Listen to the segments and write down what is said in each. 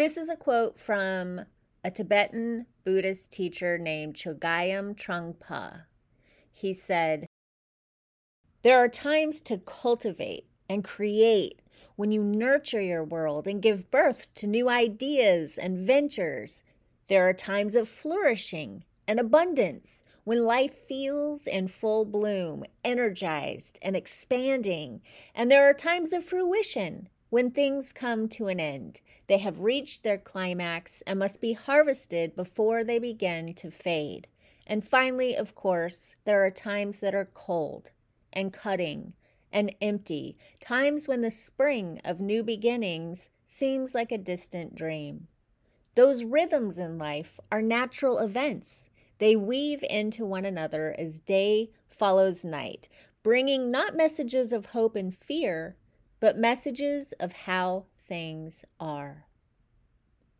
This is a quote from a Tibetan Buddhist teacher named Chogyam Trungpa. He said, There are times to cultivate and create when you nurture your world and give birth to new ideas and ventures. There are times of flourishing and abundance when life feels in full bloom, energized and expanding. And there are times of fruition when things come to an end. They have reached their climax and must be harvested before they begin to fade. And finally, of course, there are times that are cold and cutting and empty, times when the spring of new beginnings seems like a distant dream. Those rhythms in life are natural events. They weave into one another as day follows night, bringing not messages of hope and fear, but messages of how things are.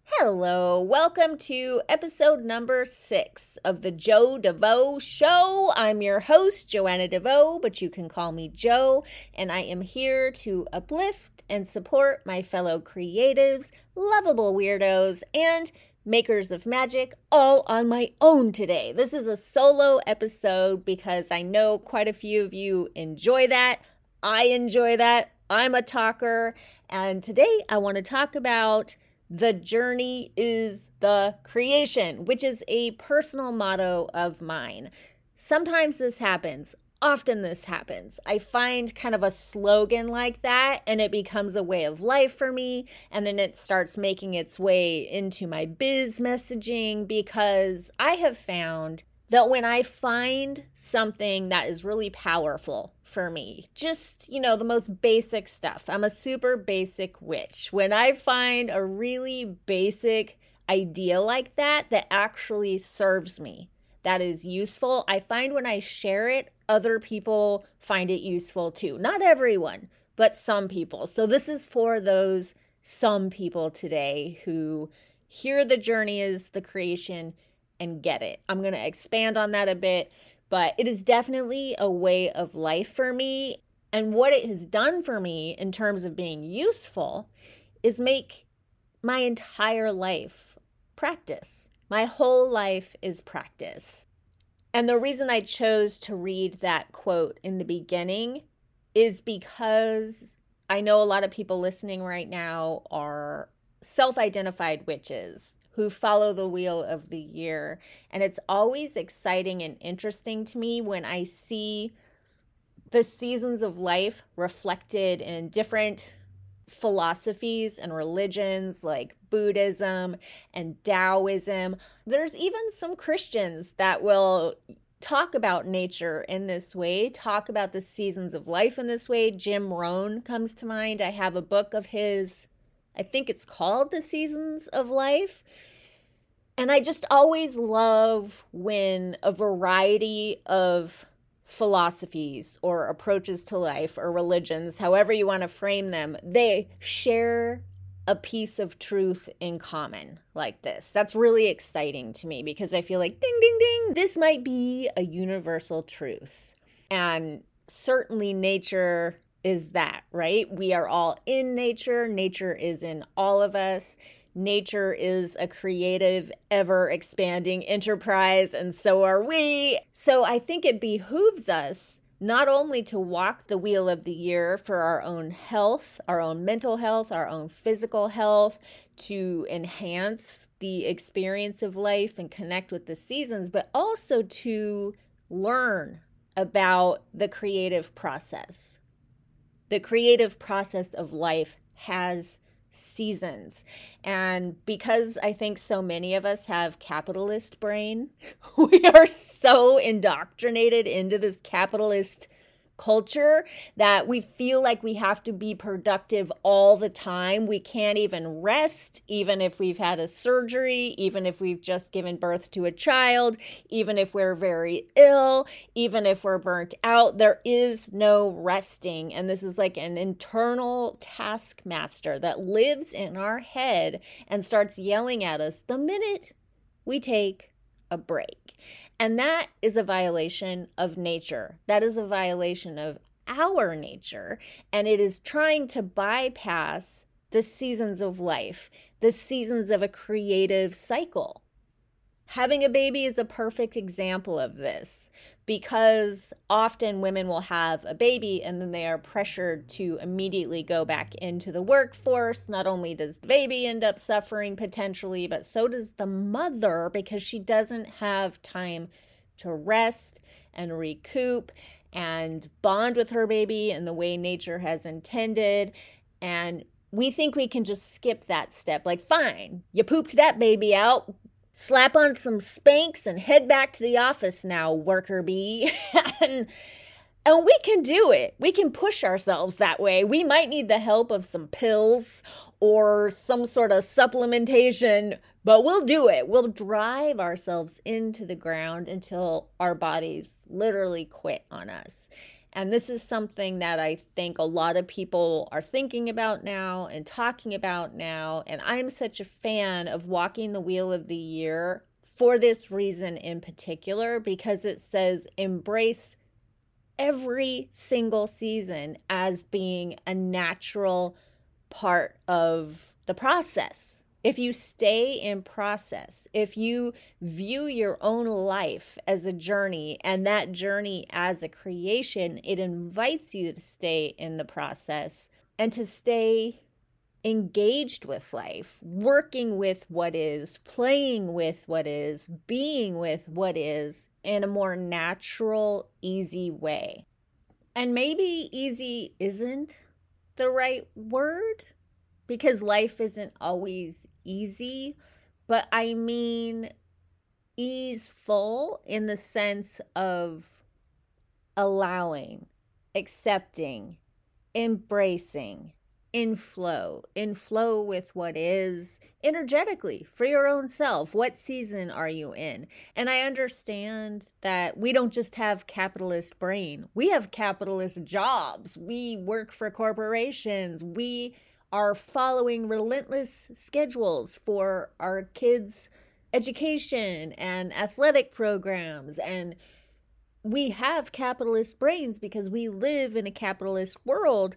Hello, welcome to episode number six of the Jo DeVoe Show. I'm your host, Joanna DeVoe, but you can call me Jo, and I am here to uplift and support my fellow creatives, lovable weirdos, and makers of magic all on my own today. This is a solo episode because I know quite a few of you enjoy that. I enjoy that. I'm a talker, and today I want to talk about the journey is the creation, which is a personal motto of mine. Sometimes this happens. Often this happens. I find kind of a slogan like that, and it becomes a way of life for me. And then it starts making its way into my biz messaging because I have found that when I find something that is really powerful for me, just, you know, the most basic stuff, I'm a super basic witch. When I find a really basic idea like that that actually serves me, that is useful, I find when I share it, other people find it useful too. Not everyone, but some people. So this is for those some people today who hear the journey is the creation and get it. I'm going to expand on that a bit, but it is definitely a way of life for me. And what it has done for me in terms of being useful is make my entire life practice. My whole life is practice. And the reason I chose to read that quote in the beginning is because I know a lot of people listening right now are self identified witches who follow the wheel of the year. And it's always exciting and interesting to me when I see the seasons of life reflected in different philosophies and religions like Buddhism and Taoism. There's even some Christians that will talk about nature in this way, talk about the seasons of life in this way. Jim Rohn comes to mind. I have a book of his, I think it's called The Seasons of Life. And I just always love when a variety of philosophies or approaches to life or religions, however you want to frame them, they share a piece of truth in common like this. That's really exciting to me because I feel like ding, ding, ding, this might be a universal truth. And certainly nature is that, right? We are all in nature, nature is in all of us nature is a creative, ever expanding enterprise, and so are we. So I think it behooves us not only to walk the wheel of the year for our own health, our own mental health, our own physical health, to enhance the experience of life and connect with the seasons, but also to learn about the creative process. The creative process of life has seasons. And because I think so many of us have capitalist brain, we are so indoctrinated into this capitalist culture that we feel like we have to be productive all the time. We can't even rest, even if we've had a surgery, even if we've just given birth to a child, even if we're very ill, even if we're burnt out. There is no resting. And this is like an internal taskmaster that lives in our head and starts yelling at us the minute we take a break. And that is a violation of nature. That is a violation of our nature. And it is trying to bypass the seasons of life, the seasons of a creative cycle. Having a baby is a perfect example of this because often women will have a baby and then they are pressured to immediately go back into the workforce. Not only does the baby end up suffering potentially, but so does the mother because she doesn't have time to rest and recoup and bond with her baby in the way nature has intended. And we think we can just skip that step. Like, fine, you pooped that baby out slap on some Spanx and head back to the office now, worker bee. and, and we can do it. We can push ourselves that way. We might need the help of some pills or some sort of supplementation, but we'll do it. We'll drive ourselves into the ground until our bodies literally quit on us. And this is something that I think a lot of people are thinking about now and talking about now. And I'm such a fan of walking the wheel of the year for this reason in particular, because it says embrace every single season as being a natural part of the process if you stay in process, if you view your own life as a journey and that journey as a creation, it invites you to stay in the process and to stay engaged with life, working with what is, playing with what is, being with what is in a more natural, easy way. And maybe easy isn't the right word because life isn't always easy, but I mean easeful in the sense of allowing, accepting, embracing, in flow, in flow with what is energetically for your own self. What season are you in? And I understand that we don't just have capitalist brain. We have capitalist jobs. We work for corporations. We are following relentless schedules for our kids' education and athletic programs. And we have capitalist brains because we live in a capitalist world.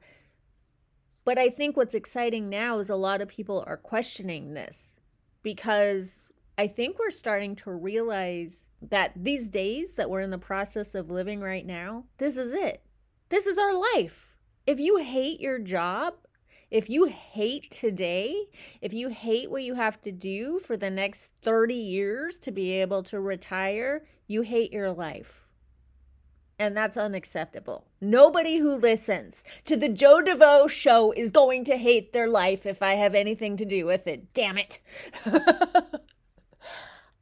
But I think what's exciting now is a lot of people are questioning this because I think we're starting to realize that these days that we're in the process of living right now, this is it. This is our life. If you hate your job, if you hate today, if you hate what you have to do for the next 30 years to be able to retire, you hate your life. And that's unacceptable. Nobody who listens to the Jo DeVoe show is going to hate their life if I have anything to do with it. Damn it.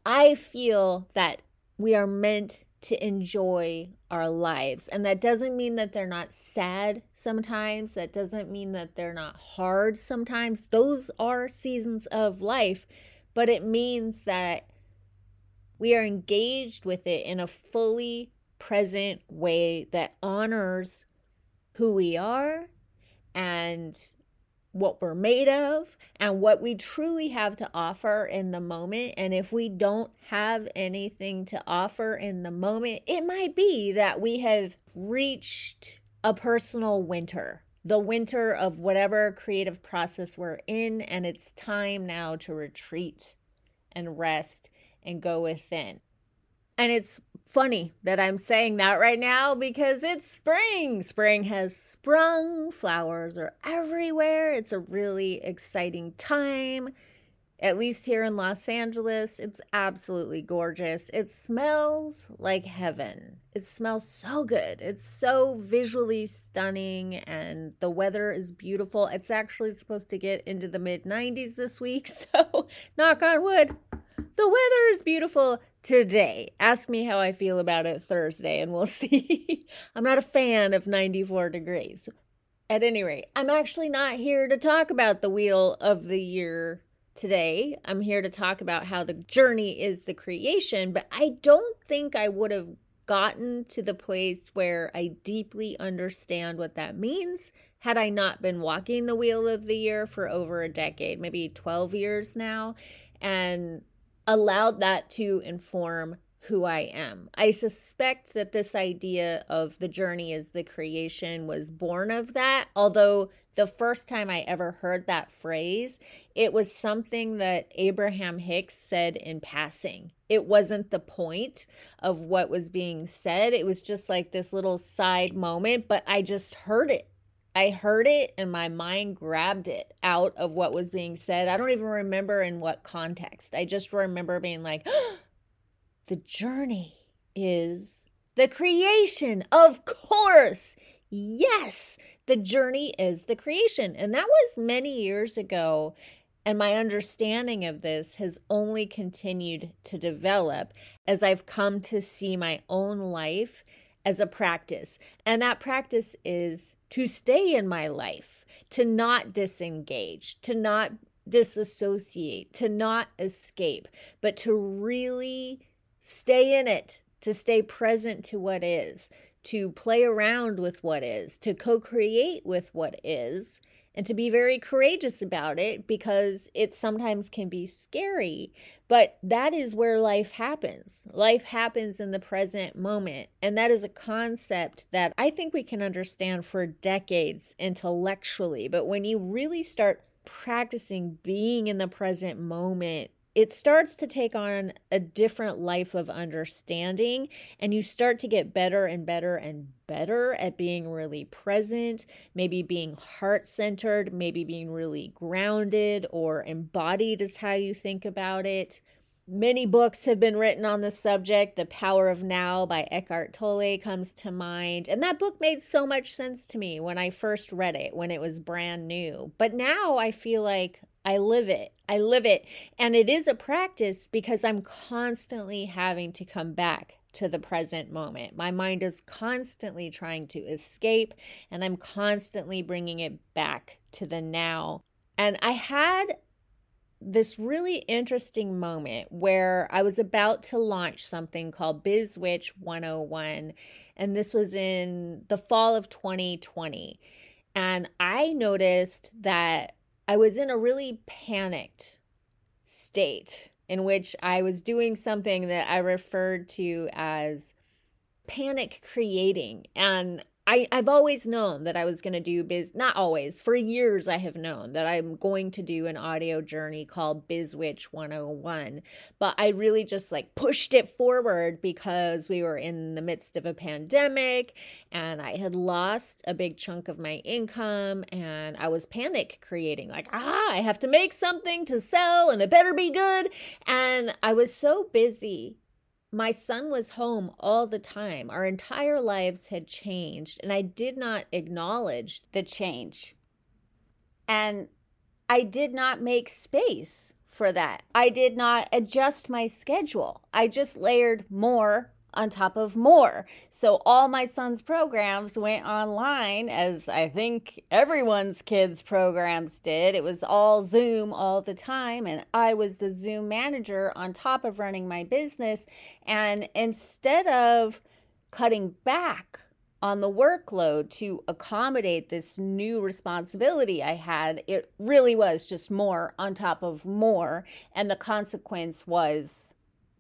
I feel that we are meant to enjoy our lives. And that doesn't mean that they're not sad sometimes. That doesn't mean that they're not hard sometimes. Those are seasons of life. But it means that we are engaged with it in a fully present way that honors who we are and what we're made of and what we truly have to offer in the moment. And if we don't have anything to offer in the moment, it might be that we have reached a personal winter, the winter of whatever creative process we're in. And it's time now to retreat and rest and go within. And it's funny that I'm saying that right now because it's spring. Spring has sprung, flowers are everywhere. It's a really exciting time. At least here in Los Angeles, it's absolutely gorgeous. It smells like heaven. It smells so good. It's so visually stunning, and the weather is beautiful. It's actually supposed to get into the mid 90s this week, so knock on wood. The weather is beautiful today. Ask me how I feel about it Thursday, and we'll see. I'm not a fan of 94 degrees. At any rate, I'm actually not here to talk about the wheel of the year today. I'm here to talk about how the journey is the creation, but I don't think I would have gotten to the place where I deeply understand what that means had I not been walking the wheel of the year for over a decade, maybe 12 years now. And allowed that to inform who I am. I suspect that this idea of the journey is the creation was born of that, although the first time I ever heard that phrase, it was something that Abraham Hicks said in passing. It wasn't the point of what was being said. It was just like this little side moment, but I just heard it. I heard it and my mind grabbed it out of what was being said. I don't even remember in what context. I just remember being like, the journey is the creation. Of course. Yes, the journey is the creation. And that was many years ago. And my understanding of this has only continued to develop as I've come to see my own life as a practice. And that practice is to stay in my life, to not disengage, to not disassociate, to not escape, but to really stay in it, to stay present to what is, to play around with what is, to co create with what is, and to be very courageous about it because it sometimes can be scary. But that is where life happens. Life happens in the present moment. And that is a concept that I think we can understand for decades intellectually. But when you really start practicing being in the present moment it starts to take on a different life of understanding and you start to get better and better and better at being really present maybe being heart centered maybe being really grounded or embodied is how you think about it Many books have been written on the subject. The Power of Now by Eckhart Tolle comes to mind. And that book made so much sense to me when I first read it, when it was brand new. But now I feel like I live it. I live it. And it is a practice because I'm constantly having to come back to the present moment. My mind is constantly trying to escape, and I'm constantly bringing it back to the now. And I had this really interesting moment where I was about to launch something called BizWitch 101. And this was in the fall of 2020. And I noticed that I was in a really panicked state in which I was doing something that I referred to as panic creating. And I, I've always known that I was going to do biz, not always, for years I have known that I'm going to do an audio journey called BizWitch 101. But I really just like pushed it forward because we were in the midst of a pandemic and I had lost a big chunk of my income and I was panic creating, like, ah, I have to make something to sell and it better be good. And I was so busy my son was home all the time. Our entire lives had changed, and I did not acknowledge the change. And I did not make space for that. I did not adjust my schedule. I just layered more on top of more. So all my son's programs went online, as I think everyone's kids' programs did. It was all Zoom all the time, and I was the Zoom manager on top of running my business. And instead of cutting back on the workload to accommodate this new responsibility I had, it really was just more on top of more. And the consequence was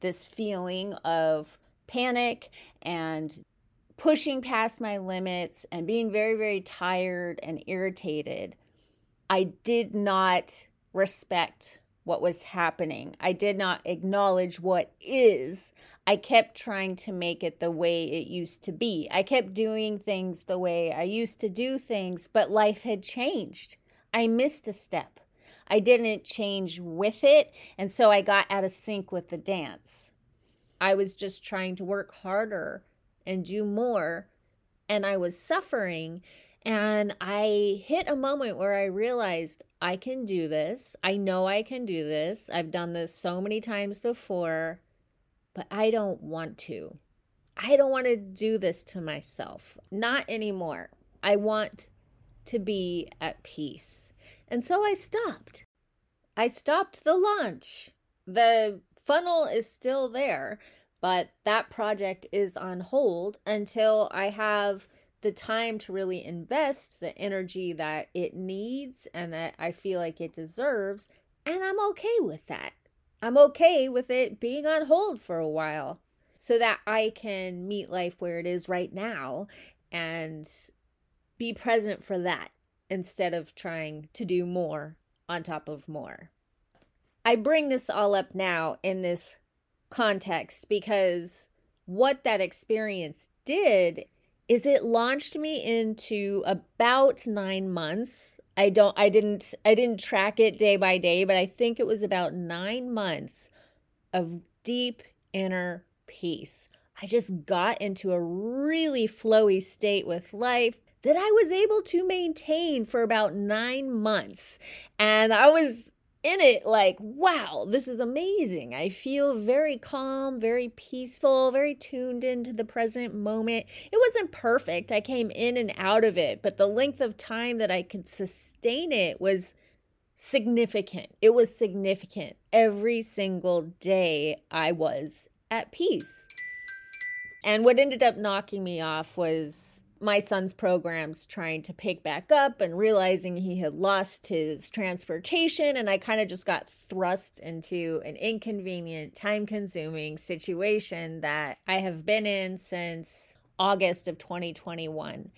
this feeling of panic and pushing past my limits and being very, very tired and irritated, I did not respect what was happening. I did not acknowledge what is. I kept trying to make it the way it used to be. I kept doing things the way I used to do things, but life had changed. I missed a step. I didn't change with it, and so I got out of sync with the dance. I was just trying to work harder and do more. And I was suffering. And I hit a moment where I realized I can do this. I know I can do this. I've done this so many times before, but I don't want to. I don't want to do this to myself. Not anymore. I want to be at peace. And so I stopped. I stopped the launch. The funnel is still there, but that project is on hold until I have the time to really invest the energy that it needs and that I feel like it deserves. And I'm okay with that. I'm okay with it being on hold for a while. so that I can meet life where it is right now and be present for that instead of trying to do more on top of more. I bring this all up now in this context because what that experience did is it launched me into about 9 months. I don't I didn't I didn't track it day by day, but I think it was about 9 months of deep inner peace. I just got into a really flowy state with life that I was able to maintain for about nine months. And I was in it like, wow, this is amazing. I feel very calm, very peaceful, very tuned into the present moment. It wasn't perfect. I came in and out of it, but the length of time that I could sustain it was significant. It was significant. Every single day I was at peace. And what ended up knocking me off was my son's programs trying to pick back up and realizing he had lost his transportation. And I kind of just got thrust into an inconvenient, time consuming situation that I have been in since August of 2021.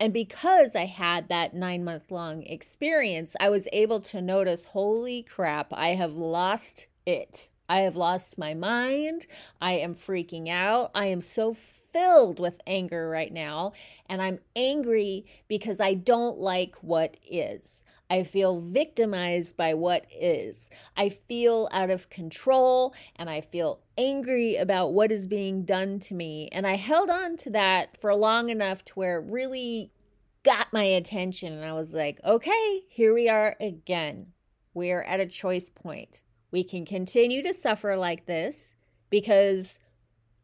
And because I had that nine month long experience, I was able to notice holy crap, I have lost it. I have lost my mind. I am freaking out. I am so filled with anger right now. And I'm angry because I don't like what is. I feel victimized by what is. I feel out of control and I feel angry about what is being done to me. And I held on to that for long enough to where it really got my attention. And I was like, okay, here we are again. We are at a choice point. We can continue to suffer like this because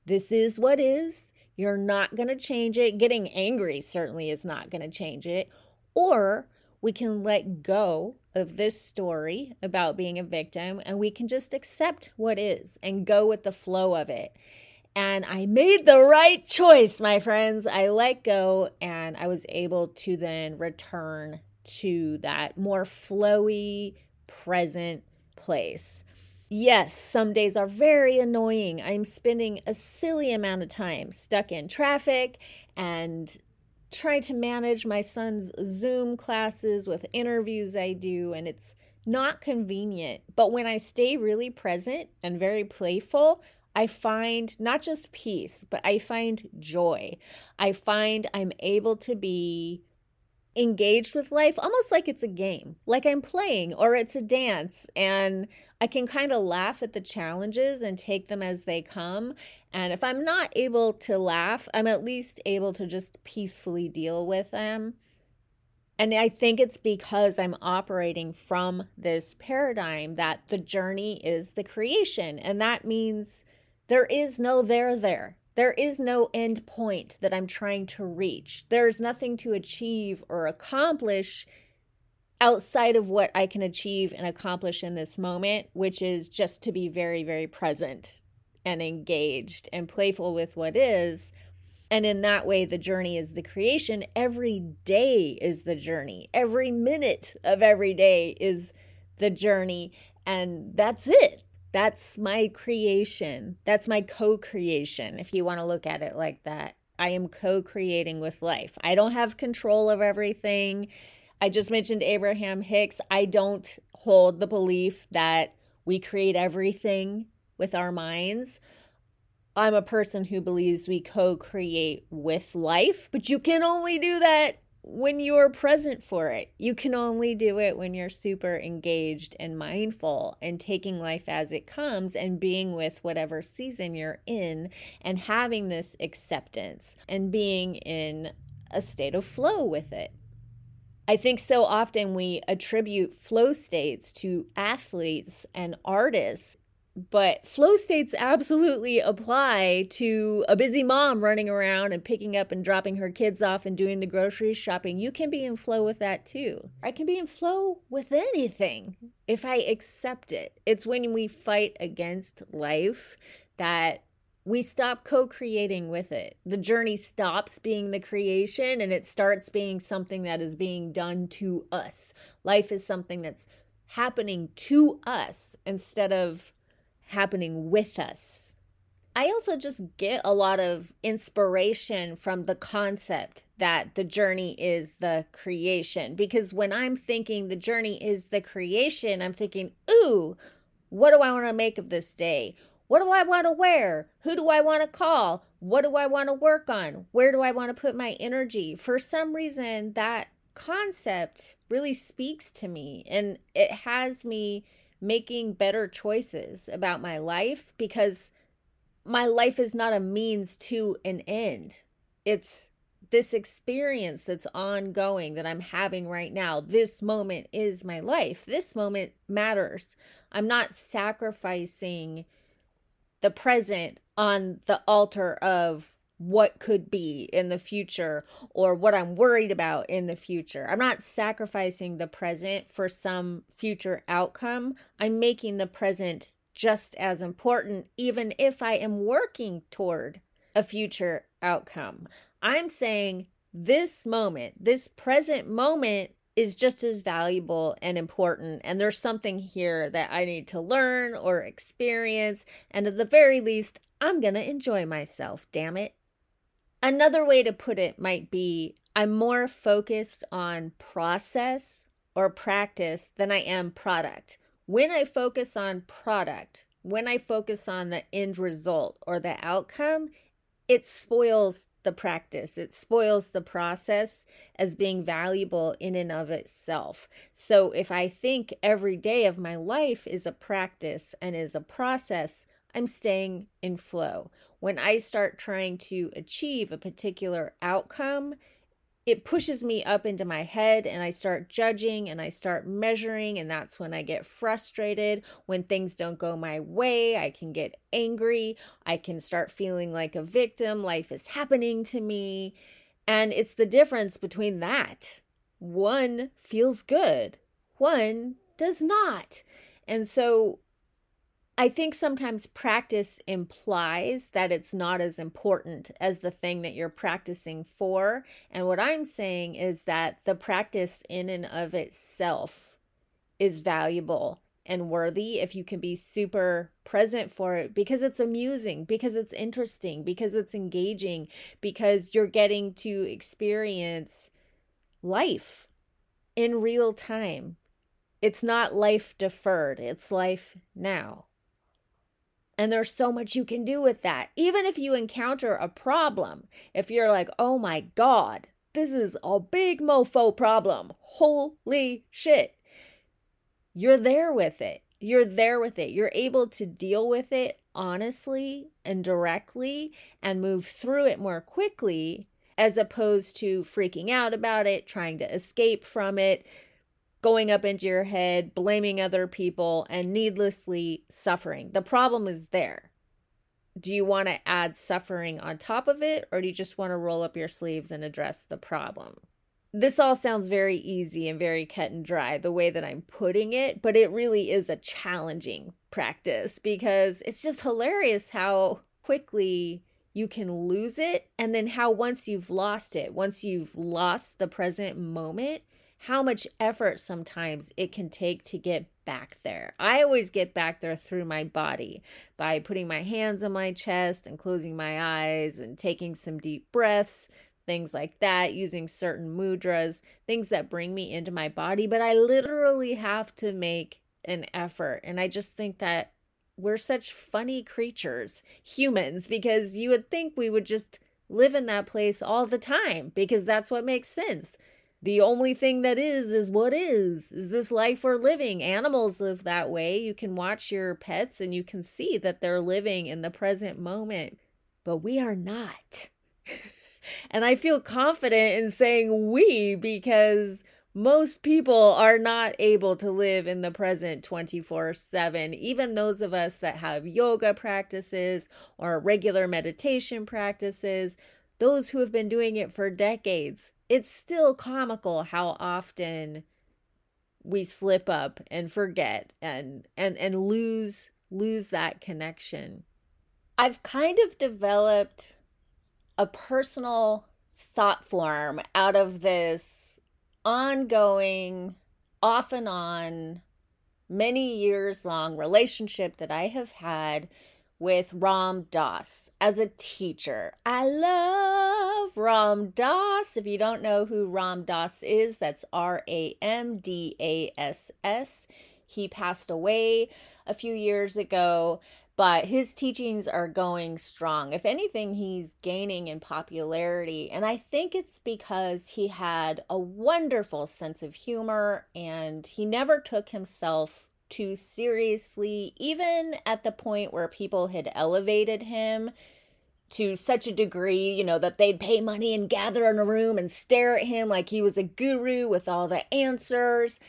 this is what is you're not going to change it. Getting angry certainly is not going to change it. Or we can let go of this story about being a victim and we can just accept what is and go with the flow of it. And I made the right choice, my friends. I let go and I was able to then return to that more flowy, present place. Yes, some days are very annoying. I'm spending a silly amount of time stuck in traffic and trying to manage my son's Zoom classes with interviews I do, and it's not convenient. But when I stay really present and very playful, I find not just peace, but I find joy. I find I'm able to be engaged with life almost like it's a game, like I'm playing or it's a dance. And I can kind of laugh at the challenges and take them as they come. And if I'm not able to laugh, I'm at least able to just peacefully deal with them. And I think it's because I'm operating from this paradigm that the journey is the creation. And that means there is no there there. There is no end point that I'm trying to reach. There's nothing to achieve or accomplish outside of what I can achieve and accomplish in this moment, which is just to be very, very present and engaged and playful with what is. And in that way, the journey is the creation. Every day is the journey. Every minute of every day is the journey. And that's it. That's my creation. That's my co creation, if you want to look at it like that. I am co creating with life. I don't have control of everything. I just mentioned Abraham Hicks. I don't hold the belief that we create everything with our minds. I'm a person who believes we co create with life, but you can only do that when you're present for it. You can only do it when you're super engaged and mindful and taking life as it comes and being with whatever season you're in and having this acceptance and being in a state of flow with it. I think so often we attribute flow states to athletes and artists but flow states absolutely apply to a busy mom running around and picking up and dropping her kids off and doing the grocery shopping. You can be in flow with that too. I can be in flow with anything if I accept it. It's when we fight against life that we stop co creating with it. The journey stops being the creation and it starts being something that is being done to us. Life is something that's happening to us instead of happening with us. I also just get a lot of inspiration from the concept that the journey is the creation. Because when I'm thinking the journey is the creation, I'm thinking, ooh, what do I want to make of this day? What do I want to wear? Who do I want to call? What do I want to work on? Where do I want to put my energy? For some reason, that concept really speaks to me and it has me making better choices about my life because my life is not a means to an end. It's this experience that's ongoing that I'm having right now. This moment is my life. This moment matters. I'm not sacrificing the present on the altar of what could be in the future or what I'm worried about in the future. I'm not sacrificing the present for some future outcome. I'm making the present just as important, even if I am working toward a future outcome. I'm saying this moment, this present moment is just as valuable and important. And there's something here that I need to learn or experience. And at the very least, I'm going to enjoy myself, damn it. Another way to put it might be I'm more focused on process or practice than I am product. When I focus on product, when I focus on the end result or the outcome, it spoils the practice. It spoils the process as being valuable in and of itself. So if I think every day of my life is a practice and is a process, I'm staying in flow. When I start trying to achieve a particular outcome, it pushes me up into my head and I start judging and I start measuring. And that's when I get frustrated. When things don't go my way, I can get angry. I can start feeling like a victim. Life is happening to me. And it's the difference between that. One feels good, one does not. And so I think sometimes practice implies that it's not as important as the thing that you're practicing for. And what I'm saying is that the practice in and of itself is valuable and worthy if you can be super present for it because it's amusing, because it's interesting, because it's engaging, because you're getting to experience life in real time. It's not life deferred, it's life now. And there's so much you can do with that. Even if you encounter a problem, if you're like, oh my God, this is a big mofo problem. Holy shit. You're there with it. You're there with it. You're able to deal with it honestly and directly and move through it more quickly as opposed to freaking out about it, trying to escape from it, going up into your head, blaming other people, and needlessly suffering. The problem is there. Do you want to add suffering on top of it, or do you just want to roll up your sleeves and address the problem? This all sounds very easy and very cut and dry the way that I'm putting it, but it really is a challenging practice because it's just hilarious how quickly you can lose it and then how once you've lost it, once you've lost the present moment, how much effort sometimes it can take to get back there. I always get back there through my body by putting my hands on my chest and closing my eyes and taking some deep breaths, things like that, using certain mudras, things that bring me into my body. But I literally have to make an effort. And I just think that we're such funny creatures, humans, because you would think we would just live in that place all the time because that's what makes sense the only thing that is is what is. Is this life we're living? Animals live that way. You can watch your pets and you can see that they're living in the present moment but we are not. And i feel confident in saying we because most people are not able to live in the present 24 7. Even those of us that have yoga practices or regular meditation practices, those who have been doing it for decades, it's still comical how often we slip up and forget and and and lose lose that connection. I've kind of developed a personal thought form out of this ongoing off and on many years long relationship that I have had with Ram Dass as a teacher. I love Ram Dass. If you don't know who Ram Dass is, that's R A M D A S S. He passed away a few years ago, but his teachings are going strong. If anything, he's gaining in popularity. And I think it's because he had a wonderful sense of humor and he never took himself too seriously, even at the point where people had elevated him to such a degree, you know, that they'd pay money and gather in a room and stare at him like he was a guru with all the answers.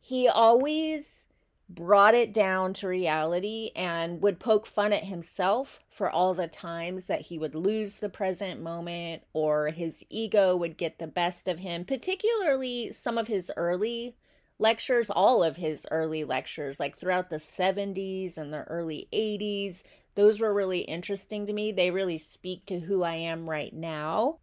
He always brought it down to reality and would poke fun at himself for all the times that he would lose the present moment or his ego would get the best of him, particularly some of his early lectures, all of his early lectures, like throughout the 70s and the early 80s. Those were really interesting to me. They really speak to who I am right now.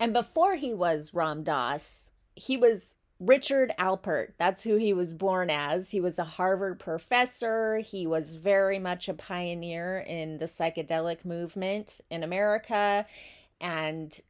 And before he was Ram Dass, he was Richard Alpert, that's who he was born as. He was a Harvard professor. He was very much a pioneer in the psychedelic movement in America and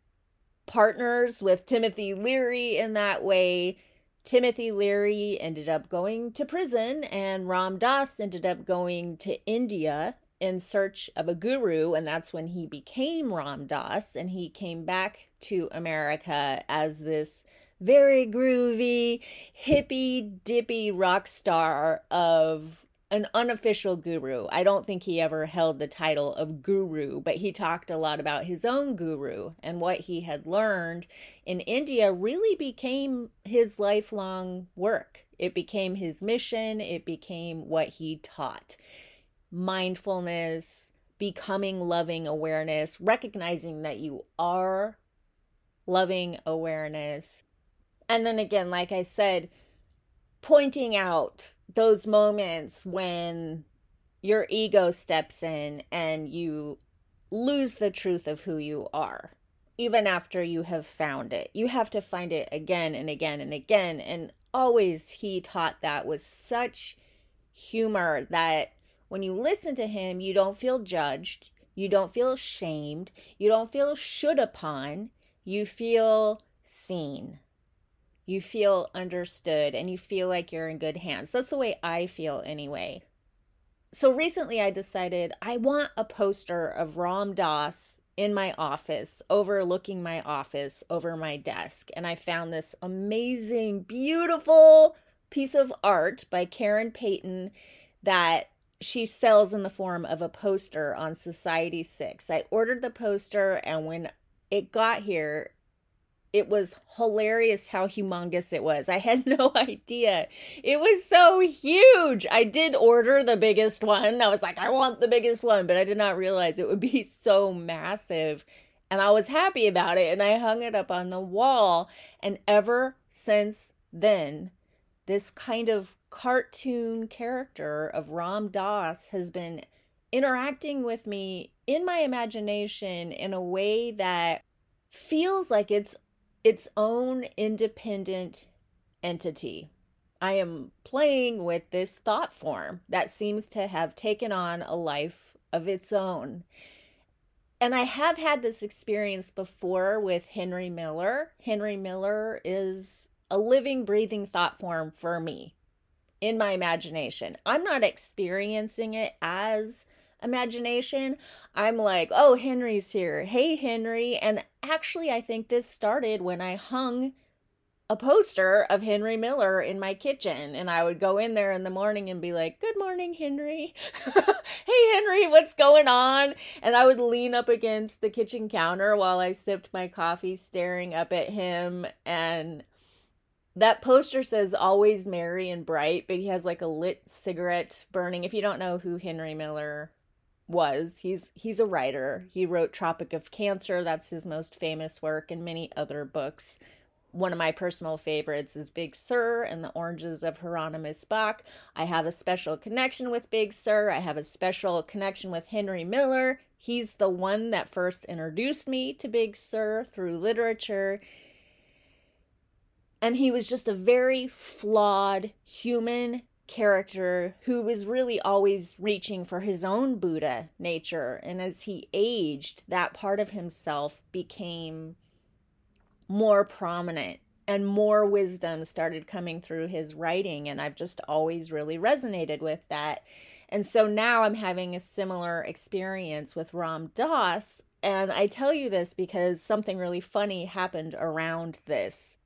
partners with Timothy Leary in that way. Timothy Leary ended up going to prison, and Ram Dass ended up going to India in search of a guru, and that's when he became Ram Dass, and he came back to America as this very groovy, hippy dippy rock star of an unofficial guru. I don't think he ever held the title of guru, but he talked a lot about his own guru and what he had learned in India really became his lifelong work. It became his mission, it became what he taught. Mindfulness, becoming loving awareness, recognizing that you are loving awareness, and then again, like I said, pointing out those moments when your ego steps in and you lose the truth of who you are even after you have found it. You have to find it again and again and again. And always he taught that with such humor that when you listen to him you don't feel judged you don't feel shamed you don't feel should upon you feel seen you feel understood and you feel like you're in good hands. That's the way I feel anyway. So recently I decided I want a poster of Ram Dass in my office, overlooking my office over my desk. And I found this amazing, beautiful piece of art by Karen Payton that she sells in the form of a poster on Society 6. I ordered the poster, and when it got here, it was hilarious how humongous it was. I had no idea. It was so huge. I did order the biggest one. I was like, I want the biggest one, but I did not realize it would be so massive. And I was happy about it. And I hung it up on the wall. And ever since then, this kind of cartoon character of Ram Dass has been interacting with me in my imagination in a way that feels like it's its own independent entity. I am playing with this thought form that seems to have taken on a life of its own. And I have had this experience before with Henry Miller. Henry Miller is a living, breathing thought form for me in my imagination. I'm not experiencing it as imagination, I'm like, oh, Henry's here. Hey, Henry. And actually, I think this started when I hung a poster of Henry Miller in my kitchen. And I would go in there in the morning and be like, Good morning, Henry. hey, Henry, what's going on? And I would lean up against the kitchen counter while I sipped my coffee, staring up at him. And that poster says always merry and bright, but he has like a lit cigarette burning. If you don't know who Henry Miller was. He's he's a writer. He wrote Tropic of Cancer, that's his most famous work and many other books. One of my personal favorites is Big Sur and the Oranges of Hieronymus Bosch. I have a special connection with Big Sur. I have a special connection with Henry Miller. He's the one that first introduced me to Big Sur through literature. And he was just a very flawed human character who was really always reaching for his own Buddha nature. And as he aged, that part of himself became more prominent and more wisdom started coming through his writing. And I've just always really resonated with that. And so now I'm having a similar experience with Ram Dass. And I tell you this because something really funny happened around this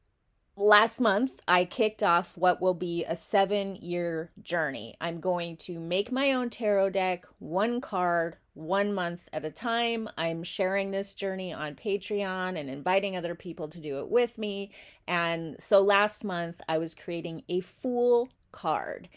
last month, I kicked off what will be a seven year journey. I'm going to make my own tarot deck, one card, one month at a time. I'm sharing this journey on Patreon and inviting other people to do it with me. And so last month, I was creating a Fool card.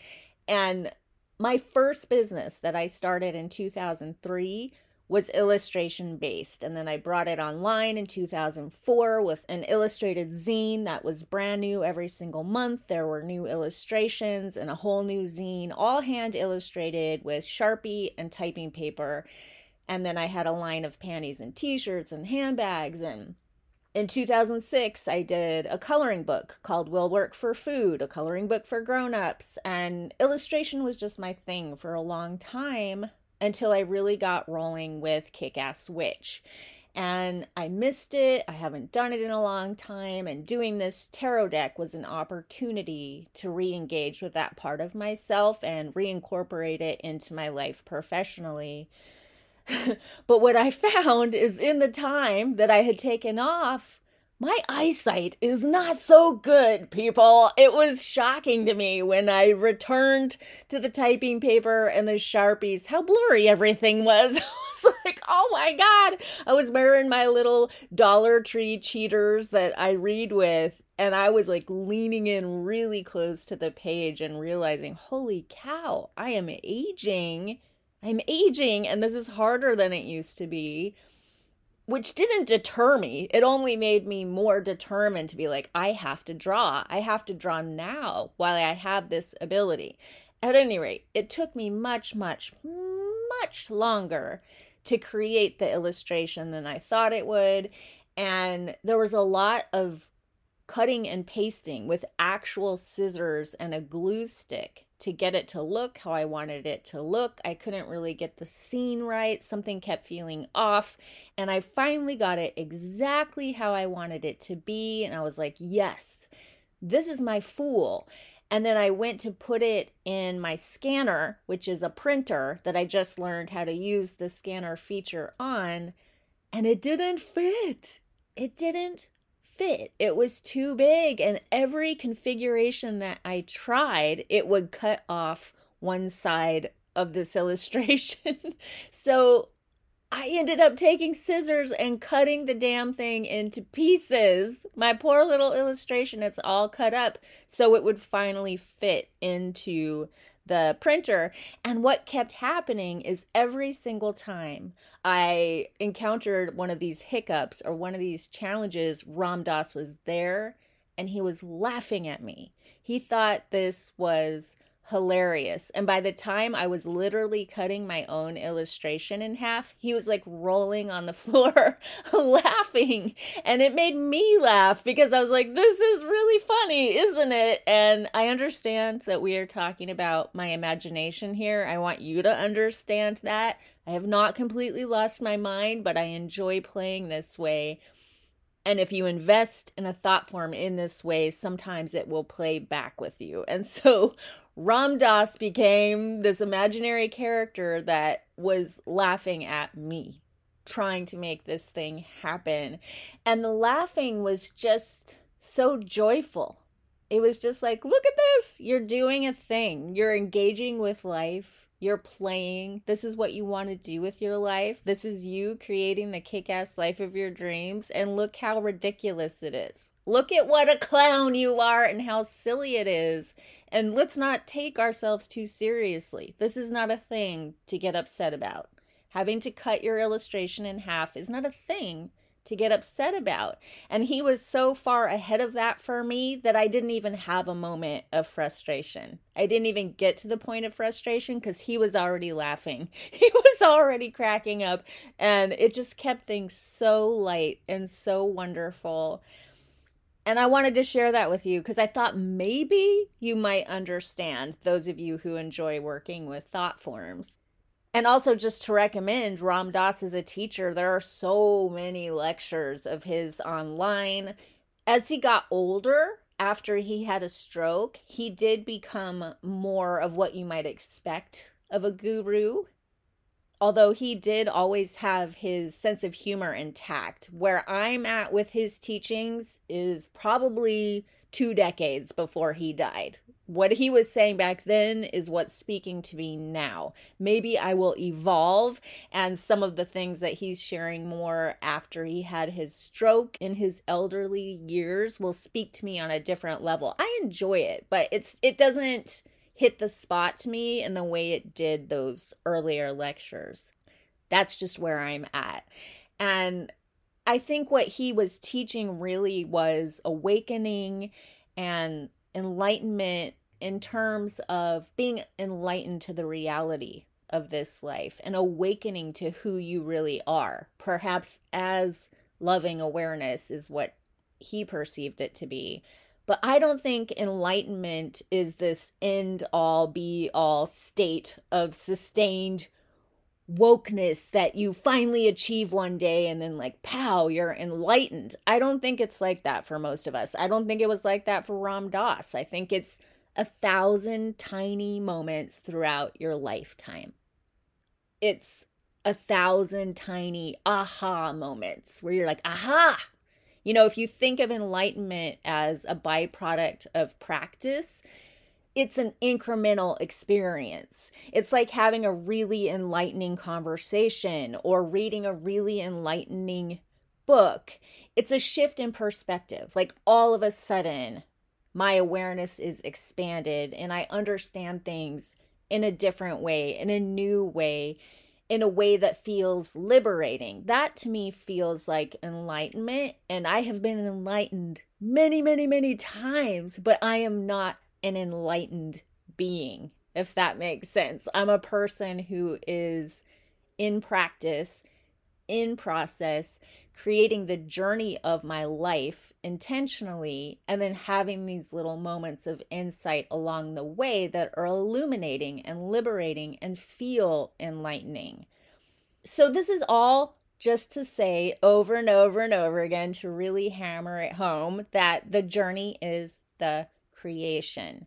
And my first business that I started in 2003 was illustration based. And then I brought it online in 2004 with an illustrated zine that was brand new every single month. There were new illustrations and a whole new zine, all hand illustrated with Sharpie and typing paper. And then I had a line of panties and t shirts and handbags. And in 2006, I did a coloring book called Will Work for Food, a coloring book for grown ups. And illustration was just my thing for a long time until I really got rolling with Kick Ass Witch. And I missed it. I haven't done it in a long time. And doing this tarot deck was an opportunity to re engage with that part of myself and reincorporate it into my life professionally. but what I found is in the time that I had taken off, my eyesight is not so good, people. It was shocking to me when I returned to the typing paper and the Sharpies how blurry everything was. I was like, oh my God. I was wearing my little Dollar Tree cheaters that I read with, and I was like leaning in really close to the page and realizing, holy cow, I am aging. I'm aging, and this is harder than it used to be which didn't deter me. It only made me more determined to be like, I have to draw. I have to draw now while I have this ability. At any rate, it took me much, much, much longer to create the illustration than I thought it would. And there was a lot of cutting and pasting with actual scissors and a glue stick to get it to look how I wanted it to look. I couldn't really get the scene right. Something kept feeling off. And I finally got it exactly how I wanted it to be. And I was like, yes, this is my fool. And then I went to put it in my scanner, which is a printer that I just learned how to use the scanner feature on. And it didn't fit. It didn't fit. It was too big. And every configuration that I tried, it would cut off one side of this illustration. so I ended up taking scissors and cutting the damn thing into pieces. My poor little illustration, it's all cut up so it would finally fit into the printer. And what kept happening is every single time I encountered one of these hiccups or one of these challenges, Ram Dass was there and he was laughing at me. He thought this was hilarious. And by the time I was literally cutting my own illustration in half, he was like rolling on the floor laughing. And it made me laugh because I was like, this is really funny, isn't it? And I understand that we are talking about my imagination here. I want you to understand that. I have not completely lost my mind, but I enjoy playing this way. And if you invest in a thought form in this way, sometimes it will play back with you. And so Ram Dass became this imaginary character that was laughing at me, trying to make this thing happen. And the laughing was just so joyful. It was just like, look at this. You're doing a thing. You're engaging with life. You're playing. This is what you want to do with your life. This is you creating the kick ass life of your dreams. And look how ridiculous it is. Look at what a clown you are and how silly it is. And let's not take ourselves too seriously. This is not a thing to get upset about. Having to cut your illustration in half is not a thing to get upset about. And he was so far ahead of that for me that I didn't even have a moment of frustration. I didn't even get to the point of frustration because he was already laughing. He was already cracking up. And it just kept things so light and so wonderful And I wanted to share that with you because I thought maybe you might understand, those of you who enjoy working with thought forms. And also, just to recommend, Ram Dass is a teacher. There are so many lectures of his online. As he got older, after he had a stroke, he did become more of what you might expect of a guru. Although he did always have his sense of humor intact. Where I'm at with his teachings is probably two decades before he died what he was saying back then is what's speaking to me now. Maybe I will evolve, and some of the things that he's sharing more after he had his stroke in his elderly years will speak to me on a different level. I enjoy it, but it's it doesn't hit the spot to me in the way it did those earlier lectures. That's just where I'm at. And I think what he was teaching really was awakening and enlightenment in terms of being enlightened to the reality of this life and awakening to who you really are. Perhaps as loving awareness is what he perceived it to be. But I don't think enlightenment is this end all be all state of sustained wokeness that you finally achieve one day and then like pow you're enlightened i don't think it's like that for most of us i don't think it was like that for ram dass i think it's a thousand tiny moments throughout your lifetime it's a thousand tiny aha moments where you're like aha you know if you think of enlightenment as a byproduct of practice it's an incremental experience. It's like having a really enlightening conversation or reading a really enlightening book. It's a shift in perspective. Like all of a sudden, my awareness is expanded and I understand things in a different way, in a new way, in a way that feels liberating. That to me feels like enlightenment. And I have been enlightened many, many, many times, but I am not an enlightened being, if that makes sense. I'm a person who is in practice, in process, creating the journey of my life intentionally, and then having these little moments of insight along the way that are illuminating and liberating and feel enlightening. So, this is all just to say over and over and over again to really hammer it home that the journey is the creation.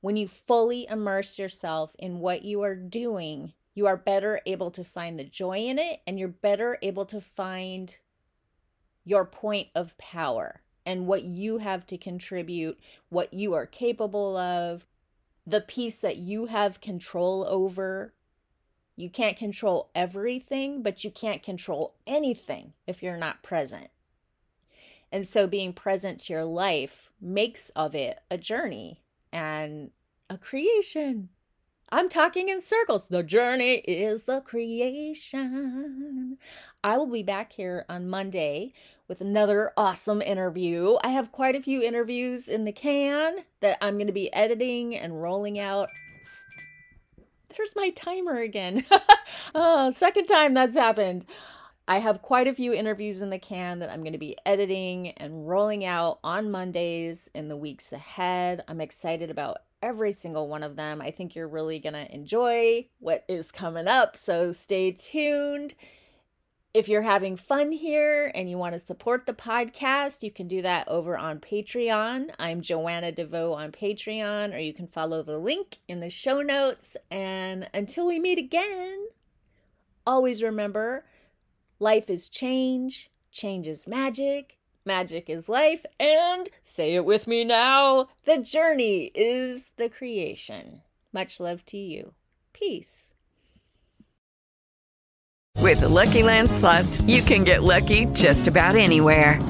When you fully immerse yourself in what you are doing, you are better able to find the joy in it and you're better able to find your point of power and what you have to contribute, what you are capable of, the piece that you have control over. You can't control everything, but you can't control anything if you're not present. And so being present to your life makes of it a journey and a creation. I'm talking in circles. The journey is the creation. I will be back here on Monday with another awesome interview. I have quite a few interviews in the can that I'm going to be editing and rolling out. There's my timer again. oh, second time that's happened. I have quite a few interviews in the can that I'm going to be editing and rolling out on Mondays in the weeks ahead. I'm excited about every single one of them. I think you're really going to enjoy what is coming up, so stay tuned. If you're having fun here and you want to support the podcast, you can do that over on Patreon. I'm Joanna DeVoe on Patreon, or you can follow the link in the show notes. And until we meet again, always remember Life is change, change is magic, magic is life, and say it with me now the journey is the creation. Much love to you. Peace. With the Lucky Land slots, you can get lucky just about anywhere.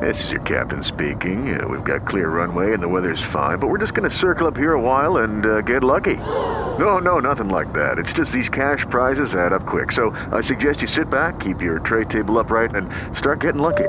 This is your captain speaking. Uh, we've got clear runway and the weather's fine, but we're just going to circle up here a while and uh, get lucky. No, no, nothing like that. It's just these cash prizes add up quick. So I suggest you sit back, keep your tray table upright, and start getting lucky.